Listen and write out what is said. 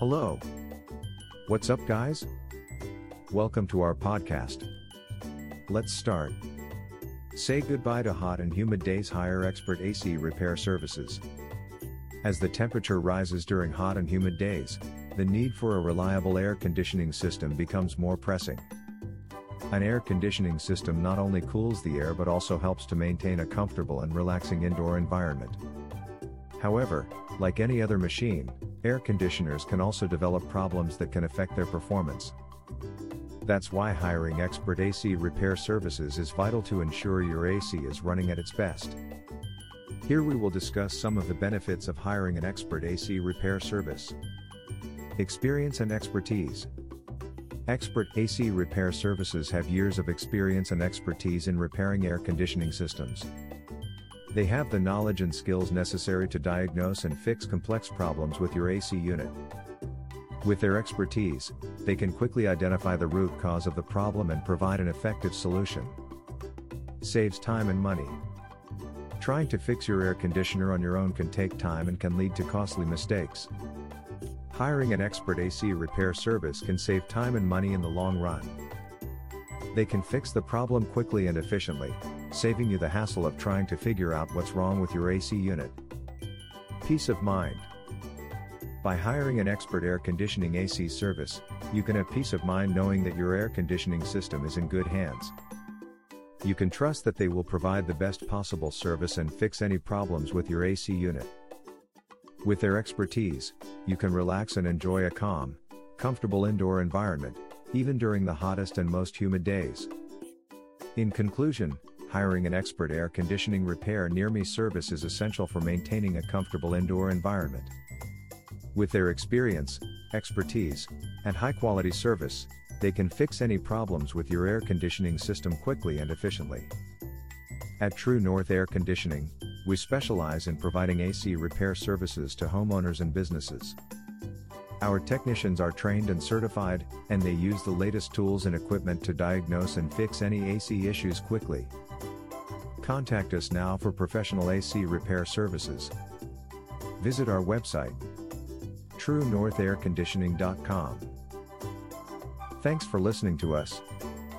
Hello. What's up, guys? Welcome to our podcast. Let's start. Say goodbye to hot and humid days, hire expert AC repair services. As the temperature rises during hot and humid days, the need for a reliable air conditioning system becomes more pressing. An air conditioning system not only cools the air but also helps to maintain a comfortable and relaxing indoor environment. However, like any other machine, air conditioners can also develop problems that can affect their performance. That's why hiring expert AC repair services is vital to ensure your AC is running at its best. Here we will discuss some of the benefits of hiring an expert AC repair service. Experience and expertise. Expert AC repair services have years of experience and expertise in repairing air conditioning systems. They have the knowledge and skills necessary to diagnose and fix complex problems with your AC unit. With their expertise, they can quickly identify the root cause of the problem and provide an effective solution. Saves time and money. Trying to fix your air conditioner on your own can take time and can lead to costly mistakes. Hiring an expert AC repair service can save time and money in the long run. They can fix the problem quickly and efficiently, saving you the hassle of trying to figure out what's wrong with your AC unit. Peace of mind. By hiring an expert air conditioning AC service, you can have peace of mind knowing that your air conditioning system is in good hands. You can trust that they will provide the best possible service and fix any problems with your AC unit. With their expertise, you can relax and enjoy a calm, comfortable indoor environment, even during the hottest and most humid days. In conclusion, hiring an expert air conditioning repair near me service is essential for maintaining a comfortable indoor environment. With their experience, expertise, and high quality service, they can fix any problems with your air conditioning system quickly and efficiently. At True North Air Conditioning, we specialize in providing AC repair services to homeowners and businesses. Our technicians are trained and certified, and they use the latest tools and equipment to diagnose and fix any AC issues quickly. Contact us now for professional AC repair services. Visit our website truenorthairconditioning.com. Thanks for listening to us.